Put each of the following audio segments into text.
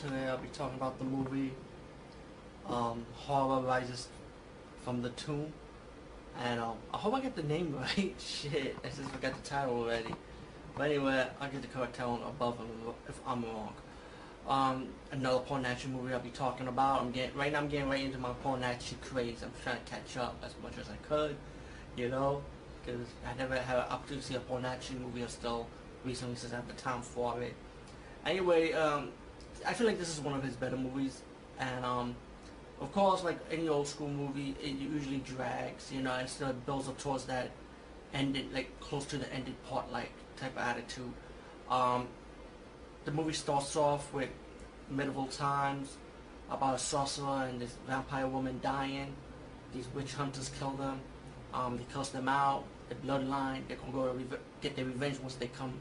Today I'll be talking about the movie um, Horror Rises from the Tomb. And um, I hope I get the name right. Shit, I just forgot the title already. But anyway, I'll get the correct title above if I'm wrong. Um, another Paul Naschy movie I'll be talking about. I'm getting right now. I'm getting right into my Paul Naschy craze. I'm trying to catch up as much as I could, you know, because I never had an opportunity to see a Paul Naschy movie until recently since I have the time for it. Anyway, um, I feel like this is one of his better movies, and um, of course, like any old school movie, it usually drags, you know, and still builds up towards that ended, like close to the ended part, like type of attitude. Um, the movie starts off with medieval times about a sorcerer and this vampire woman dying. These witch hunters kill them. Um, they cuss them out. The bloodline. They're gonna go get their revenge once they come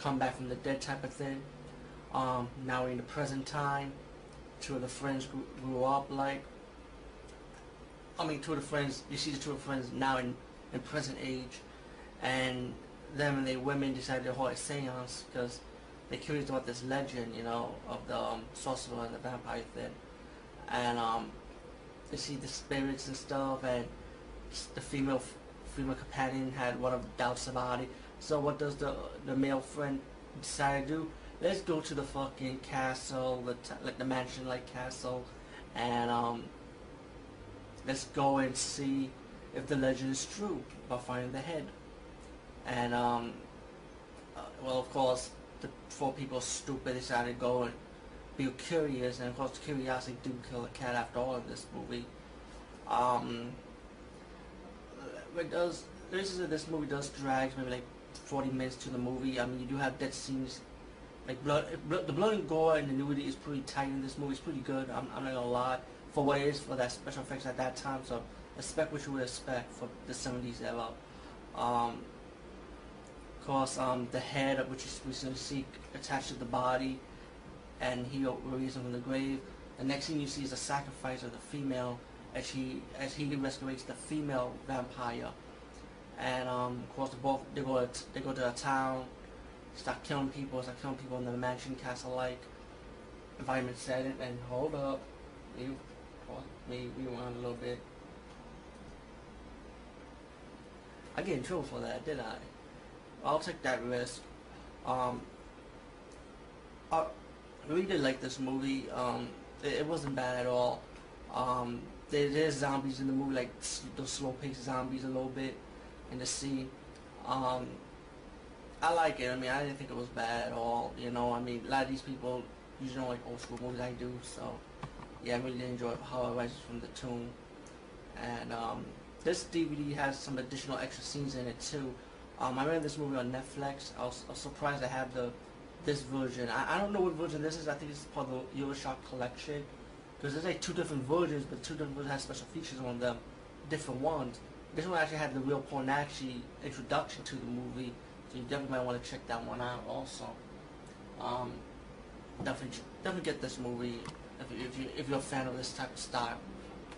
come back from the dead, type of thing. Um, now we're in the present time. Two of the friends grew, grew up like. I mean, two of the friends. You see the two of the friends now in in present age, and them and their women decided to hold a séance because they're curious about this legend, you know, of the um, sorcerer and the vampire thing, and um, they see the spirits and stuff, and the female female companion had one of doubts about it. So what does the the male friend decide to do? Let's go to the fucking castle, the like the mansion-like castle, and um, let's go and see if the legend is true by finding the head. And um, uh, well, of course, the four people stupid decided to go and be curious, and of course, curiosity do kill a cat after all in this movie. Um, it does. This is this movie does drag maybe like 40 minutes to the movie. I mean, you do have dead scenes like blood, the blood and gore and the nudity is pretty tight in this movie. It's pretty good. I'm, I'm not gonna lie. For what it is for that special effects at that time, so expect what you would expect for the 70s era. Um, of course, um, the head, which is we see attached to the body, and he raises him from the grave. The next thing you see is a sacrifice of the female as he as he resurrects the female vampire. And um, of course, the both they go to, they go to a town start killing people, start killing people in the mansion castle-like environment setting, and hold up, you, me rewind a little bit. I get in trouble for that, did I? I'll take that risk. Um, I really did like this movie. Um, it, it wasn't bad at all. Um, there, there's zombies in the movie, like those slow-paced zombies a little bit in the scene. Um, I like it. I mean, I didn't think it was bad at all. You know, I mean, a lot of these people usually don't like old school movies. I do, so yeah, I really enjoy Horror Rises from the Tomb. And um, this DVD has some additional extra scenes in it too. Um, I ran this movie on Netflix. I was, I was surprised to have the this version. I, I don't know what version this is. I think it's part of the Euroshock collection because there's like two different versions, but two different versions have special features on them, different ones. This one actually had the real Paul Naschy introduction to the movie you definitely might want to check that one out also. Um, definitely, definitely get this movie if, if, you, if you're a fan of this type of style.